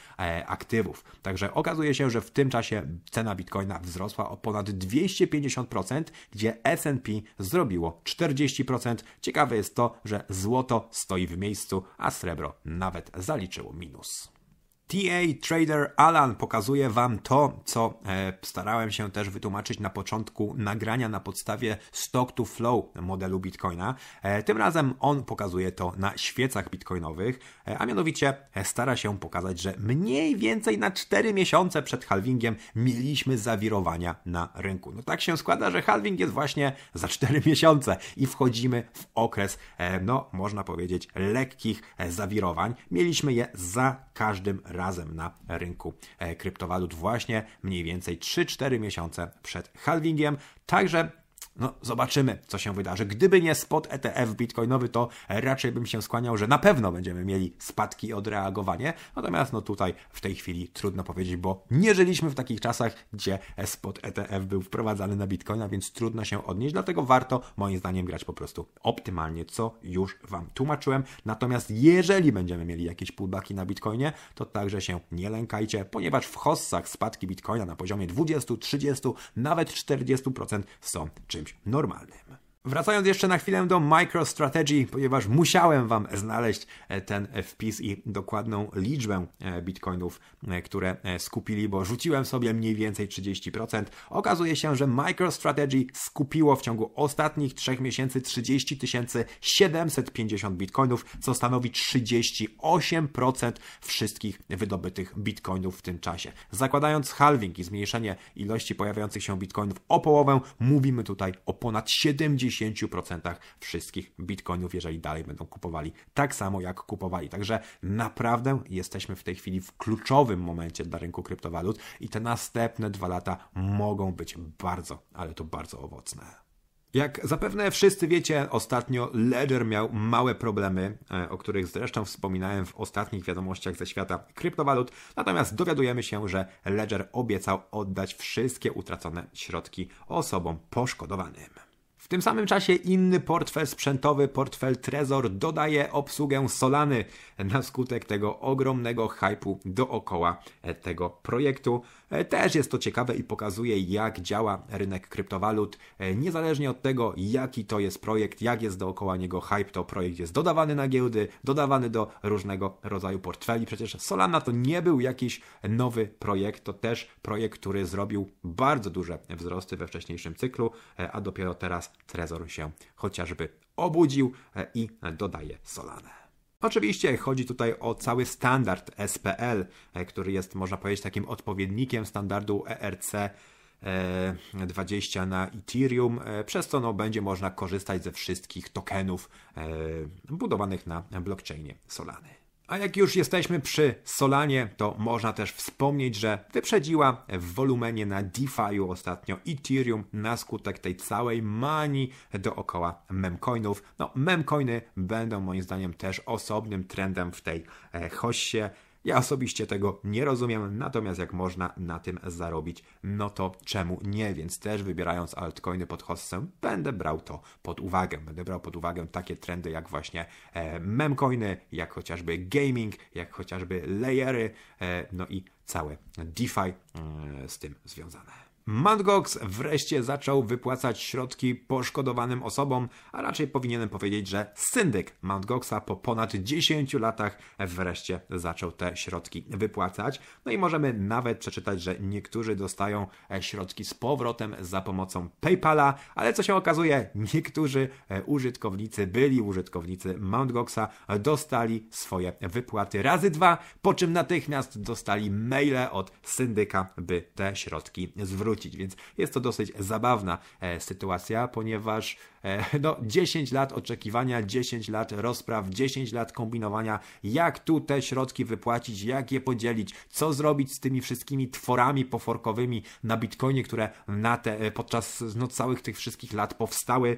aktywów. Także okazuje się, że w tym czasie cena bitcoina wzrosła o ponad 250%, gdzie S&P zrobiło 40%. Ciekawe jest to, że złoto stoi w miejscu, a srebro nawet zaliczyło minus. TA Trader Alan pokazuje Wam to, co e, starałem się też wytłumaczyć na początku nagrania na podstawie Stock to Flow modelu Bitcoina. E, tym razem on pokazuje to na świecach bitcoinowych, e, a mianowicie stara się pokazać, że mniej więcej na 4 miesiące przed halvingiem mieliśmy zawirowania na rynku. No tak się składa, że halving jest właśnie za 4 miesiące i wchodzimy w okres, no można powiedzieć, lekkich zawirowań. Mieliśmy je za każdym razem na rynku e, kryptowalut właśnie mniej więcej 3-4 miesiące przed halvingiem. Także no, zobaczymy, co się wydarzy. Gdyby nie spot ETF bitcoinowy, to raczej bym się skłaniał, że na pewno będziemy mieli spadki i odreagowanie. Natomiast no tutaj w tej chwili trudno powiedzieć, bo nie żyliśmy w takich czasach, gdzie spot ETF był wprowadzany na bitcoina, więc trudno się odnieść. Dlatego warto moim zdaniem grać po prostu optymalnie, co już Wam tłumaczyłem. Natomiast jeżeli będziemy mieli jakieś pullbacki na bitcoinie, to także się nie lękajcie, ponieważ w hossach spadki bitcoina na poziomie 20, 30, nawet 40% są czymś normalnym. Wracając jeszcze na chwilę do MicroStrategy, ponieważ musiałem Wam znaleźć e, ten wpis i dokładną liczbę e, bitcoinów, e, które skupili, bo rzuciłem sobie mniej więcej 30%. Okazuje się, że MicroStrategy skupiło w ciągu ostatnich 3 miesięcy 30 750 bitcoinów, co stanowi 38% wszystkich wydobytych bitcoinów w tym czasie. Zakładając halving i zmniejszenie ilości pojawiających się bitcoinów o połowę, mówimy tutaj o ponad 70 10% wszystkich bitcoinów, jeżeli dalej będą kupowali tak samo jak kupowali. Także naprawdę jesteśmy w tej chwili w kluczowym momencie dla rynku kryptowalut i te następne dwa lata mogą być bardzo, ale to bardzo owocne. Jak zapewne wszyscy wiecie, ostatnio Ledger miał małe problemy, e, o których zresztą wspominałem w ostatnich wiadomościach ze świata kryptowalut. Natomiast dowiadujemy się, że Ledger obiecał oddać wszystkie utracone środki osobom poszkodowanym. Tym samym czasie inny portfel sprzętowy, portfel Trezor, dodaje obsługę Solany na skutek tego ogromnego hypu dookoła tego projektu. E, też jest to ciekawe i pokazuje, jak działa rynek kryptowalut. E, niezależnie od tego, jaki to jest projekt, jak jest dookoła niego hype, to projekt jest dodawany na giełdy, dodawany do różnego rodzaju portfeli. Przecież Solana to nie był jakiś nowy projekt, to też projekt, który zrobił bardzo duże wzrosty we wcześniejszym cyklu, e, a dopiero teraz Trezor się chociażby obudził i dodaje Solanę. Oczywiście chodzi tutaj o cały standard SPL, e, który jest, można powiedzieć, takim odpowiednikiem standardu ERC 20 e, na Ethereum, e, przez co no, będzie można korzystać ze wszystkich tokenów budowanych na blockchainie Solany. A jak już jesteśmy przy Solanie, to można też wspomnieć, że wyprzedziła w wolumenie na DeFi'u ostatnio Ethereum na skutek tej całej manii dookoła memcoinów. No, memcoiny będą moim zdaniem też osobnym trendem w tej e, hoście. Ja osobiście tego nie rozumiem, natomiast jak można na tym zarobić, no to czemu nie? Więc też wybierając altcoiny pod hossę, będę brał to pod uwagę. Będę brał pod uwagę takie trendy jak właśnie e, memcoiny, jak chociażby gaming, jak chociażby layery, e, no i całe DeFi e, z tym związane. Mt. wreszcie zaczął wypłacać środki poszkodowanym osobom, a raczej powinienem powiedzieć, że syndyk Mt. po ponad 10 latach wreszcie zaczął te środki wypłacać. No i możemy nawet przeczytać, że niektórzy dostają środki z powrotem za pomocą PayPala, ale co się okazuje, niektórzy użytkownicy, byli użytkownicy Mt. dostali swoje wypłaty razy dwa, po czym natychmiast dostali maile od syndyka, by te środki zwrócić wrócić, więc jest to dosyć zabawna e, sytuacja, ponieważ e, no, 10 lat oczekiwania, 10 lat rozpraw, 10 lat kombinowania, jak tu te środki wypłacić, jak je podzielić, co zrobić z tymi wszystkimi tworami poforkowymi na Bitcoinie, które na te, e, podczas no, całych tych wszystkich lat powstały,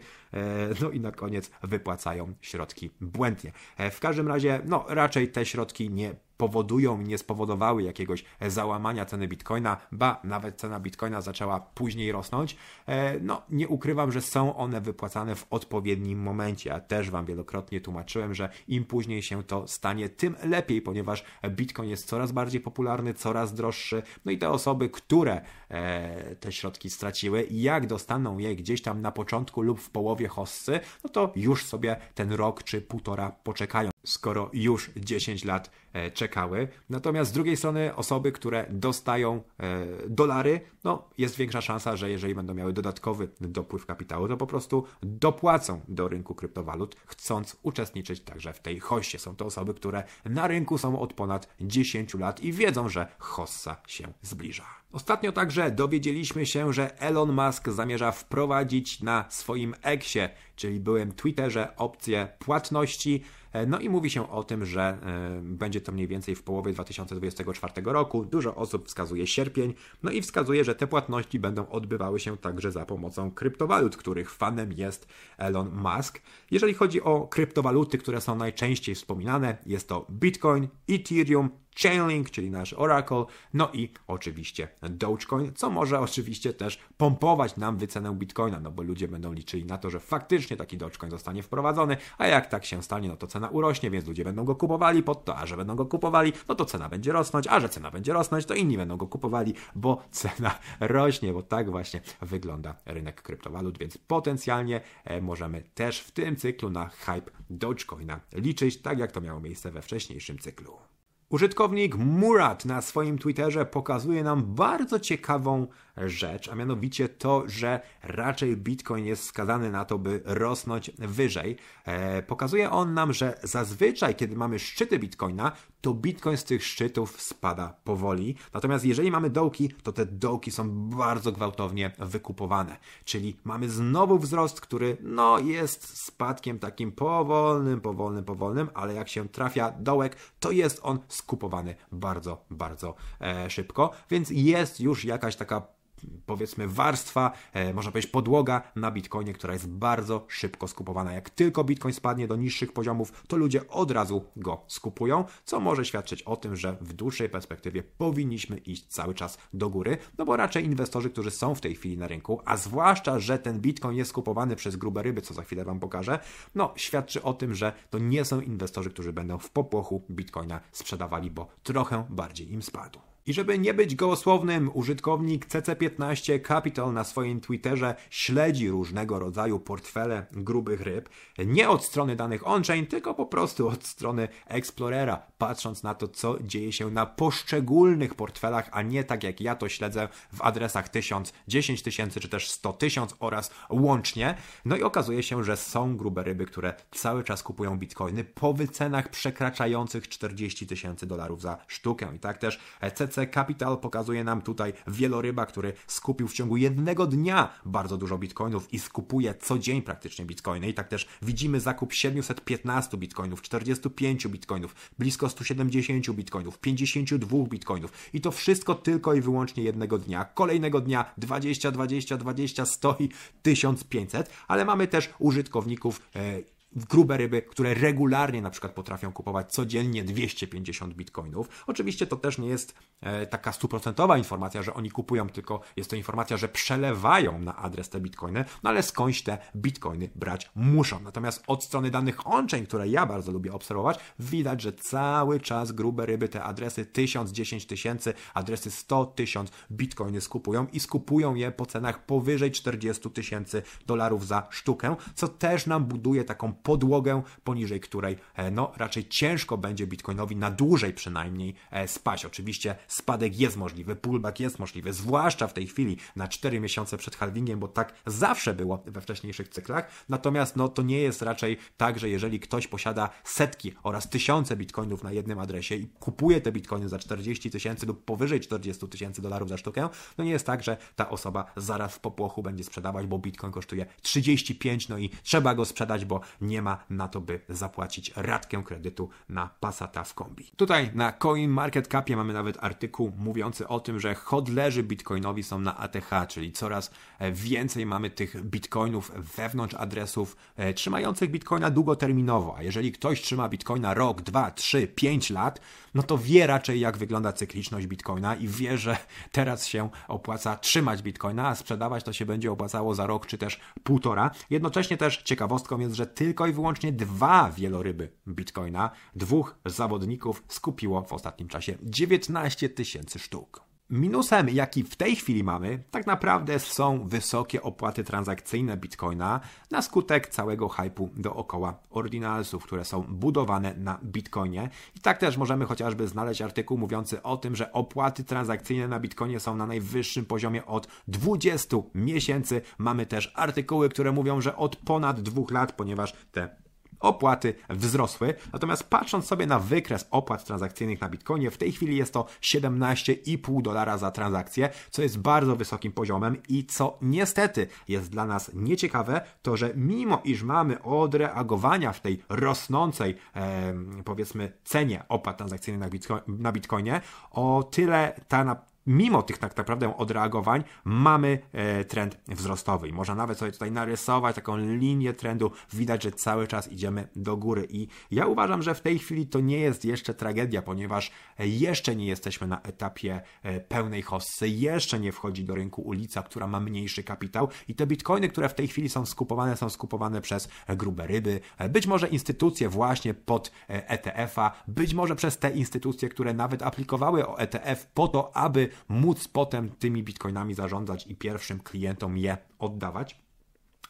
no i na koniec wypłacają środki błędnie. W każdym razie, no raczej te środki nie powodują, nie spowodowały jakiegoś załamania ceny bitcoina, ba, nawet cena bitcoina zaczęła później rosnąć. E, no, nie ukrywam, że są one wypłacane w odpowiednim momencie. Ja też Wam wielokrotnie tłumaczyłem, że im później się to stanie, tym lepiej, ponieważ bitcoin jest coraz bardziej popularny, coraz droższy. No i te osoby, które e, te środki straciły, jak dostaną je gdzieś tam na początku lub w połowie hossy, no to już sobie ten rok czy półtora poczekają skoro już 10 lat e, czekały. Natomiast z drugiej strony osoby, które dostają e, dolary, no jest większa szansa, że jeżeli będą miały dodatkowy dopływ kapitału, to po prostu dopłacą do rynku kryptowalut, chcąc uczestniczyć także w tej hoście. Są to osoby, które na rynku są od ponad 10 lat i wiedzą, że hossa się zbliża. Ostatnio także dowiedzieliśmy się, że Elon Musk zamierza wprowadzić na swoim Exie, czyli byłym Twitterze, opcję płatności no i mówi się o tym, że e, będzie to mniej więcej w połowie 2024 roku. Dużo osób wskazuje sierpień, no i wskazuje, że te płatności będą odbywały się także za pomocą kryptowalut, których fanem jest Elon Musk. Jeżeli chodzi o kryptowaluty, które są najczęściej wspominane, jest to Bitcoin, Ethereum, Chainlink, czyli nasz Oracle, no i oczywiście Dogecoin, co może oczywiście też pompować nam wycenę Bitcoina, no bo ludzie będą liczyli na to, że faktycznie taki Dogecoin zostanie wprowadzony, a jak tak się stanie, no to cena urośnie, więc ludzie będą go kupowali pod to, a że będą go kupowali, no to cena będzie rosnąć, a że cena będzie rosnąć, to inni będą go kupowali, bo cena rośnie, bo tak właśnie wygląda rynek kryptowalut, więc potencjalnie e, możemy też w tym cyklu na hype Dogecoina liczyć, tak jak to miało miejsce we wcześniejszym cyklu. Użytkownik Murat na swoim Twitterze pokazuje nam bardzo ciekawą rzecz, a mianowicie to, że raczej Bitcoin jest skazany na to, by rosnąć wyżej. E, pokazuje on nam, że zazwyczaj, kiedy mamy szczyty Bitcoina, to Bitcoin z tych szczytów spada powoli. Natomiast jeżeli mamy dołki, to te dołki są bardzo gwałtownie wykupowane. Czyli mamy znowu wzrost, który no jest spadkiem takim powolnym, powolnym, powolnym, ale jak się trafia dołek, to jest on skupowany bardzo, bardzo e, szybko. Więc jest już jakaś taka powiedzmy warstwa, e, można powiedzieć podłoga na Bitcoinie, która jest bardzo szybko skupowana. Jak tylko Bitcoin spadnie do niższych poziomów, to ludzie od razu go skupują, co może świadczyć o tym, że w dłuższej perspektywie powinniśmy iść cały czas do góry, no bo raczej inwestorzy, którzy są w tej chwili na rynku, a zwłaszcza, że ten Bitcoin jest skupowany przez grube ryby, co za chwilę Wam pokażę, no świadczy o tym, że to nie są inwestorzy, którzy będą w popłochu Bitcoina sprzedawali, bo trochę bardziej im spadł. I żeby nie być gołosłownym, użytkownik CC15 Capital na swoim Twitterze śledzi różnego rodzaju portfele grubych ryb, nie od strony danych on-chain, tylko po prostu od strony Explorera, patrząc na to, co dzieje się na poszczególnych portfelach, a nie tak jak ja to śledzę w adresach 1000, 10 tysięcy czy też 100 tysiąc oraz łącznie. No i okazuje się, że są grube ryby, które cały czas kupują bitcoiny po wycenach przekraczających 40 tysięcy dolarów za sztukę. I tak też CC CC Capital pokazuje nam tutaj wieloryba, który skupił w ciągu jednego dnia bardzo dużo bitcoinów i skupuje co dzień praktycznie bitcoiny. I tak też widzimy zakup 715 bitcoinów, 45 bitcoinów, blisko 170 bitcoinów, 52 bitcoinów. I to wszystko tylko i wyłącznie jednego dnia. Kolejnego dnia 20, 20, 20, 100 i 1500, ale mamy też użytkowników e, grube ryby, które regularnie na przykład potrafią kupować codziennie 250 bitcoinów. Oczywiście to też nie jest e, taka stuprocentowa informacja, że oni kupują, tylko jest to informacja, że przelewają na adres te bitcoiny, no ale skądś te bitcoiny brać muszą. Natomiast od strony danych on-chain, które ja bardzo lubię obserwować, widać, że cały czas grube ryby te adresy 1000, 10 tysięcy, adresy 100 tysiąc bitcoiny skupują i skupują je po cenach powyżej 40 tysięcy dolarów za sztukę, co też nam buduje taką podłogę, poniżej której e, no raczej ciężko będzie Bitcoinowi na dłużej przynajmniej e, spać. Oczywiście spadek jest możliwy, pullback jest możliwy, zwłaszcza w tej chwili na 4 miesiące przed halvingiem, bo tak zawsze było we wcześniejszych cyklach. Natomiast no to nie jest raczej tak, że jeżeli ktoś posiada setki oraz tysiące bitcoinów na jednym adresie i kupuje te bitcoiny za 40 tysięcy lub powyżej 40 tysięcy dolarów za sztukę, no nie jest tak, że ta osoba zaraz w popłochu będzie sprzedawać, bo bitcoin kosztuje 35, no i trzeba go sprzedać, bo nie ma na to, by zapłacić ratkę kredytu na Passata w kombi. Tutaj na CoinMarketCapie mamy nawet artykuł mówiący o tym, że hodlerzy bitcoinowi są na ATH, czyli coraz e, więcej mamy tych bitcoinów wewnątrz adresów e, trzymających bitcoina długoterminowo. A jeżeli ktoś trzyma bitcoina rok, dwa, trzy, pięć lat, no to wie raczej jak wygląda cykliczność bitcoina i wie, że teraz się opłaca trzymać bitcoina, a sprzedawać to się będzie opłacało za rok czy też półtora. Jednocześnie też ciekawostką jest, że tylko i wyłącznie dwa wieloryby bitcoina, dwóch zawodników skupiło w ostatnim czasie 19 tysięcy sztuk. Minusem, jaki w tej chwili mamy, tak naprawdę są wysokie opłaty transakcyjne Bitcoina na skutek całego hypu dookoła ordinalsów, które są budowane na Bitcoinie. I tak też możemy chociażby znaleźć artykuł mówiący o tym, że opłaty transakcyjne na Bitcoinie są na najwyższym poziomie od 20 miesięcy. Mamy też artykuły, które mówią, że od ponad dwóch lat, ponieważ te opłaty wzrosły. Natomiast patrząc sobie na wykres opłat transakcyjnych na Bitcoinie, w tej chwili jest to 17,5 dolara za transakcję, co jest bardzo wysokim poziomem i co niestety jest dla nas nieciekawe, to że mimo iż mamy odreagowania w tej rosnącej, e, powiedzmy, cenie opłat transakcyjnych na, Bitcoinie, o tyle ta na mimo tych tak naprawdę odreagowań mamy e, trend wzrostowy. I można nawet sobie tutaj narysować taką linię trendu. Widać, że cały czas idziemy do góry. I ja uważam, że w tej chwili to nie jest jeszcze tragedia, ponieważ jeszcze nie jesteśmy na etapie e, pełnej hossy, jeszcze nie wchodzi do rynku ulica, która ma mniejszy kapitał. I te bitcoiny, które w tej chwili są skupowane, są skupowane przez grube ryby, e, być może instytucje właśnie pod ETF-a, być może przez te instytucje, które nawet aplikowały o ETF po to, aby móc potem tymi bitcoinami zarządzać i pierwszym klientom je oddawać.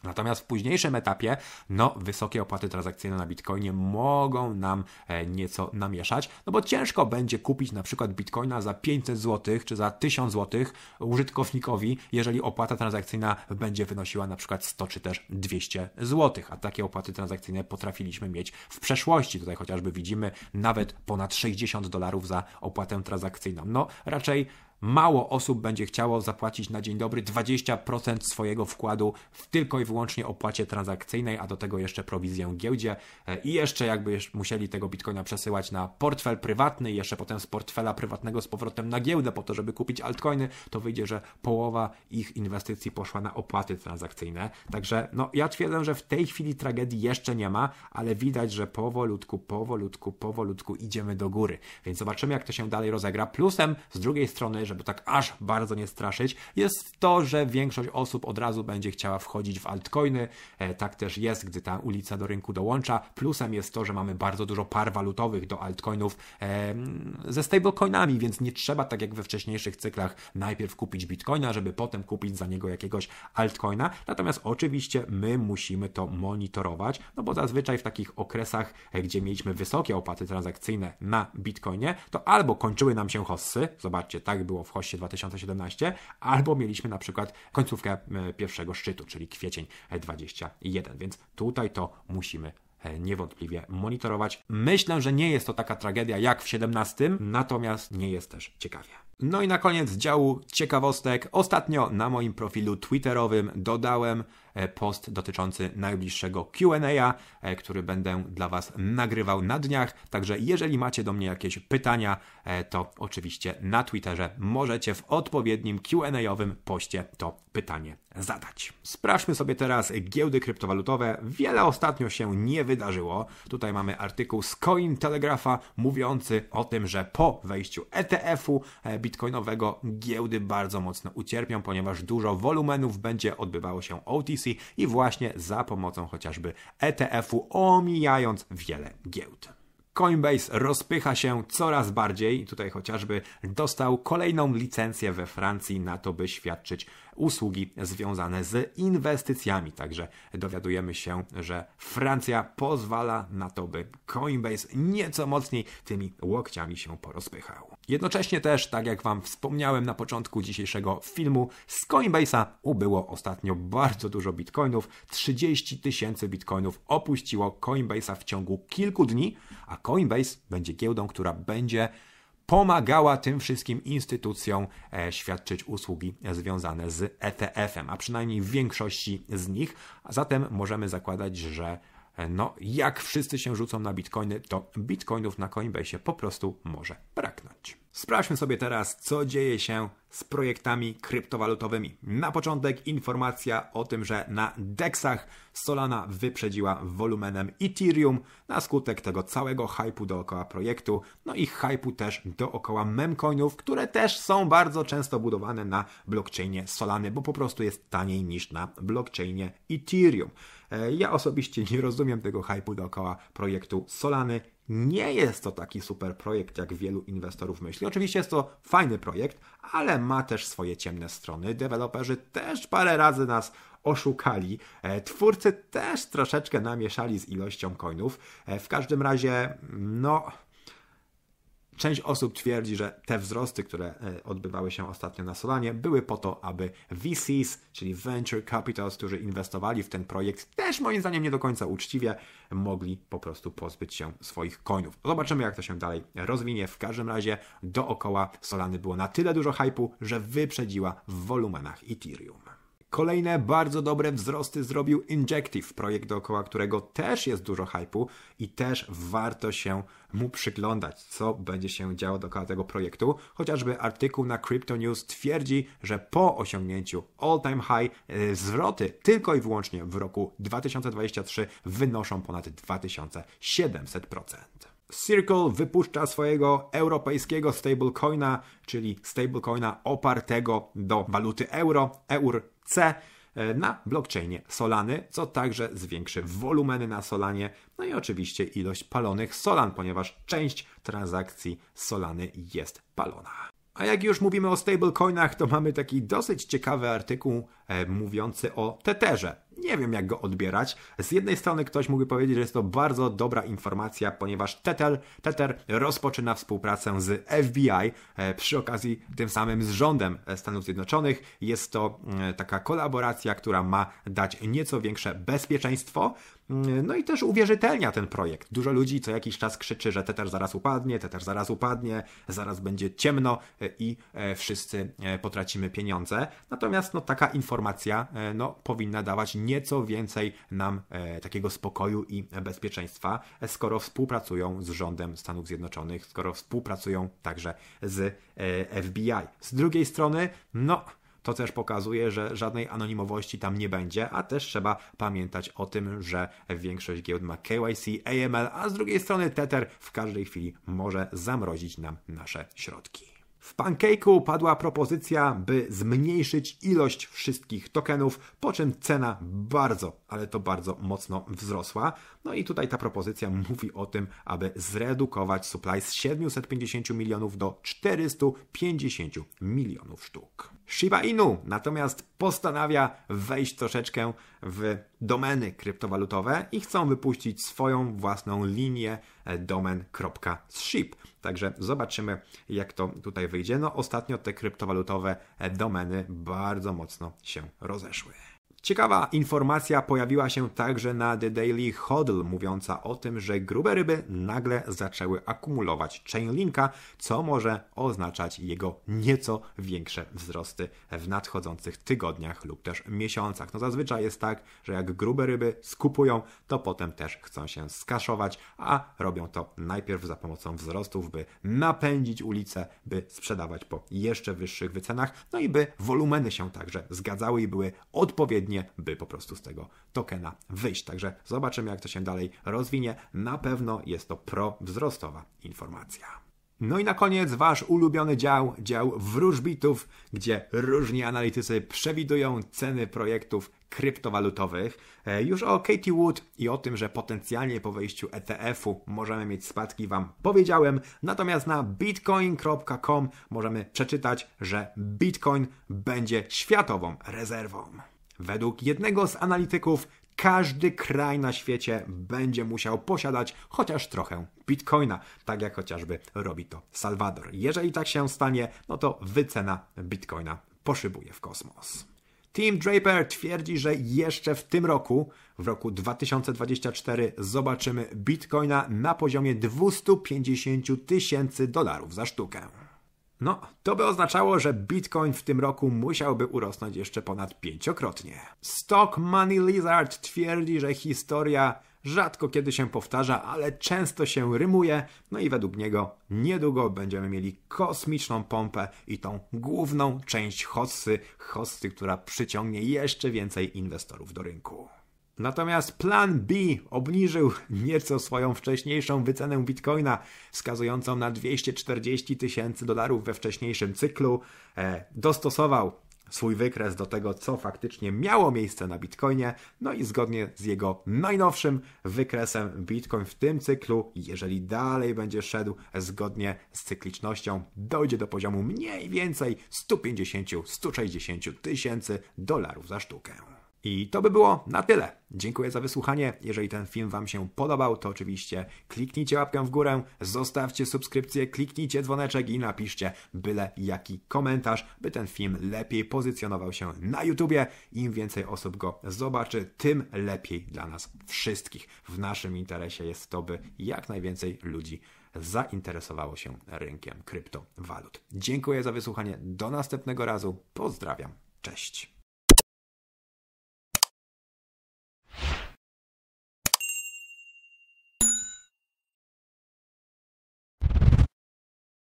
Natomiast w późniejszym etapie, no, wysokie opłaty transakcyjne na Bitcoinie mogą nam e, nieco namieszać, no bo ciężko będzie kupić na przykład Bitcoina za 500 zł czy za 1000 zł użytkownikowi, jeżeli opłata transakcyjna będzie wynosiła na przykład 100 czy też 200 zł, a takie opłaty transakcyjne potrafiliśmy mieć w przeszłości. Tutaj chociażby widzimy nawet ponad 60 dolarów za opłatę transakcyjną. No, raczej mało osób będzie chciało zapłacić na dzień dobry 20% swojego wkładu w tylko i wyłącznie opłacie transakcyjnej, a do tego jeszcze prowizję giełdzie e, i jeszcze jakby musieli tego bitcoina przesyłać na portfel prywatny i jeszcze potem z portfela prywatnego z powrotem na giełdę po to, żeby kupić altcoiny, to wyjdzie, że połowa ich inwestycji poszła na opłaty transakcyjne. Także no ja twierdzę, że w tej chwili tragedii jeszcze nie ma, ale widać, że powolutku, powolutku, powolutku idziemy do góry. Więc zobaczymy, jak to się dalej rozegra. Plusem z drugiej strony, żeby tak aż bardzo nie straszyć, jest to, że większość osób od razu będzie chciała wchodzić w altcoiny. E, tak też jest, gdy ta ulica do rynku dołącza. Plusem jest to, że mamy bardzo dużo par walutowych do altcoinów e, ze stablecoinami, więc nie trzeba, tak jak we wcześniejszych cyklach, najpierw kupić bitcoina, żeby potem kupić za niego jakiegoś altcoina. Natomiast oczywiście my musimy to monitorować, no bo zazwyczaj w takich okresach, e, gdzie mieliśmy wysokie opłaty transakcyjne na bitcoinie, to albo kończyły nam się hossy, zobaczcie, tak było w Hoście 2017, albo mieliśmy na przykład końcówkę e, pierwszego szczytu, czyli kwiecień 21, więc tutaj to musimy e, niewątpliwie monitorować. Myślę, że nie jest to taka tragedia jak w 17, natomiast nie jest też ciekawie. No i na koniec działu ciekawostek. Ostatnio na moim profilu Twitterowym dodałem E, post dotyczący najbliższego QA, e, który będę dla Was nagrywał na dniach. Także jeżeli macie do mnie jakieś pytania, e, to oczywiście na Twitterze możecie w odpowiednim QA-owym poście to pytanie zadać. Sprawdźmy sobie teraz giełdy kryptowalutowe. Wiele ostatnio się nie wydarzyło. Tutaj mamy artykuł z Cointelegrapha mówiący o tym, że po wejściu ETF-u bitcoinowego giełdy bardzo mocno ucierpią, ponieważ dużo wolumenów będzie odbywało się OTC i właśnie za pomocą chociażby ETF-u, omijając wiele giełd. Coinbase rozpycha się coraz bardziej. Tutaj chociażby dostał kolejną licencję we Francji na to, by świadczyć usługi związane z inwestycjami. Także dowiadujemy się, że Francja pozwala na to, by Coinbase nieco mocniej tymi łokciami się porozpychał. Jednocześnie też, tak jak Wam wspomniałem na początku dzisiejszego filmu, z Coinbase'a ubyło ostatnio bardzo dużo bitcoinów. 30 tysięcy bitcoinów opuściło Coinbase'a w ciągu kilku dni, a Coinbase będzie giełdą, która będzie pomagała tym wszystkim instytucjom e, świadczyć usługi związane z ETF-em, a przynajmniej w większości z nich. A zatem możemy zakładać, że no, jak wszyscy się rzucą na bitcoiny, to bitcoinów na Coinbase po prostu może braknąć. Sprawdźmy sobie teraz, co dzieje się z projektami kryptowalutowymi. Na początek informacja o tym, że na DEXach Solana wyprzedziła wolumenem Ethereum na skutek tego całego hypu dookoła projektu, no i hypu też dookoła memcoinów, które też są bardzo często budowane na blockchainie Solany, bo po prostu jest taniej niż na blockchainie Ethereum. E, ja osobiście nie rozumiem tego hypu dookoła projektu Solany. Nie jest to taki super projekt, jak wielu inwestorów myśli. Oczywiście jest to fajny projekt, ale ma też swoje ciemne strony. Deweloperzy też parę razy nas oszukali. E, twórcy też troszeczkę namieszali z ilością coinów. E, w każdym razie, no Część osób twierdzi, że te wzrosty, które e, odbywały się ostatnio na Solanie, były po to, aby VCs, czyli Venture Capitals, którzy inwestowali w ten projekt, też moim zdaniem nie do końca uczciwie, mogli po prostu pozbyć się swoich coinów. Zobaczymy, jak to się dalej rozwinie. W każdym razie dookoła Solany było na tyle dużo hypu, że wyprzedziła w wolumenach Ethereum. Kolejne bardzo dobre wzrosty zrobił Injective, projekt dookoła którego też jest dużo hypu i też warto się mu przyglądać, co będzie się działo dookoła tego projektu. Chociażby artykuł na Crypto News twierdzi, że po osiągnięciu all-time high e, zwroty tylko i wyłącznie w roku 2023 wynoszą ponad 2700%. Circle wypuszcza swojego europejskiego stablecoina, czyli stablecoina opartego do waluty euro, EUR-C e, na blockchainie Solany, co także zwiększy wolumeny na Solanie, no i oczywiście ilość palonych Solan, ponieważ część transakcji Solany jest palona. A jak już mówimy o stablecoinach, to mamy taki dosyć ciekawy artykuł e, mówiący o Tetherze. Nie wiem jak go odbierać. Z jednej strony ktoś mógłby powiedzieć, że jest to bardzo dobra informacja, ponieważ Tether, Tether rozpoczyna współpracę z FBI, e, przy okazji tym samym z rządem Stanów Zjednoczonych. Jest to e, taka kolaboracja, która ma dać nieco większe bezpieczeństwo, mm, no i też uwierzytelnia ten projekt. Dużo ludzi co jakiś czas krzyczy, że Tether zaraz upadnie, Tether zaraz upadnie, zaraz będzie ciemno e, i wszyscy potracimy pieniądze. Natomiast no, taka informacja no, powinna dawać nieco więcej nam e, takiego spokoju i bezpieczeństwa, skoro współpracują z rządem Stanów Zjednoczonych, skoro współpracują także z e, FBI. Z drugiej strony, no, to też pokazuje, że żadnej anonimowości tam nie będzie, a też trzeba pamiętać o tym, że większość giełd ma KYC, AML, a z drugiej strony Tether w każdej chwili może zamrozić nam nasze środki. W Pancake'u padła propozycja, by zmniejszyć ilość wszystkich tokenów, po czym cena bardzo, ale to bardzo mocno wzrosła. No i tutaj ta propozycja mówi o tym, aby zredukować supply z 750 milionów do 450 milionów sztuk. Shiba Inu natomiast postanawia wejść troszeczkę w domeny kryptowalutowe i chcą wypuścić swoją własną linię domen.ship. Także zobaczymy, jak to tutaj wyjdzie. No, ostatnio te kryptowalutowe domeny bardzo mocno się rozeszły. Ciekawa informacja pojawiła się także na The Daily Hodl, mówiąca o tym, że grube ryby nagle zaczęły akumulować Chainlinka, co może oznaczać jego nieco większe wzrosty w nadchodzących tygodniach lub też miesiącach. No zazwyczaj jest tak, że jak grube ryby skupują, to potem też chcą się skaszować, a robią to najpierw za pomocą wzrostów, by napędzić ulicę, by sprzedawać po jeszcze wyższych wycenach, no i by wolumeny się także zgadzały i były odpowiednie by po prostu z tego tokena wyjść. Także zobaczymy, jak to się dalej rozwinie. Na pewno jest to pro-wzrostowa informacja. No i na koniec wasz ulubiony dział, dział wróżbitów, gdzie różni analitycy przewidują ceny projektów kryptowalutowych. E, już o Katie Wood i o tym, że potencjalnie po wejściu ETF-u możemy mieć spadki Wam powiedziałem, natomiast na bitcoin.com możemy przeczytać, że Bitcoin będzie światową rezerwą. Według jednego z analityków każdy kraj na świecie będzie musiał posiadać chociaż trochę bitcoina, tak jak chociażby robi to Salwador. Jeżeli tak się stanie, no to wycena bitcoina poszybuje w kosmos. Tim Draper twierdzi, że jeszcze w tym roku, w roku 2024, zobaczymy bitcoina na poziomie 250 tysięcy dolarów za sztukę. No, to by oznaczało, że Bitcoin w tym roku musiałby urosnąć jeszcze ponad pięciokrotnie. Stock Money Lizard twierdzi, że historia rzadko kiedy się powtarza, ale często się rymuje, no i według niego niedługo będziemy mieli kosmiczną pompę i tą główną część hossy, hossy, która przyciągnie jeszcze więcej inwestorów do rynku. Natomiast plan B obniżył nieco swoją wcześniejszą wycenę bitcoina, wskazującą na 240 tysięcy dolarów we wcześniejszym cyklu. E, dostosował swój wykres do tego, co faktycznie miało miejsce na Bitcoinie, no i zgodnie z jego najnowszym wykresem Bitcoin w tym cyklu, jeżeli dalej będzie szedł zgodnie z cyklicznością, dojdzie do poziomu mniej więcej 150-160 tysięcy dolarów za sztukę. I to by było na tyle. Dziękuję za wysłuchanie. Jeżeli ten film Wam się podobał, to oczywiście kliknijcie łapkę w górę, zostawcie subskrypcję, kliknijcie dzwoneczek i napiszcie byle jaki komentarz, by ten film lepiej pozycjonował się na YouTubie. Im więcej osób go zobaczy, tym lepiej dla nas wszystkich. W naszym interesie jest to, by jak najwięcej ludzi zainteresowało się rynkiem kryptowalut. Dziękuję za wysłuchanie. Do następnego razu. Pozdrawiam. Cześć.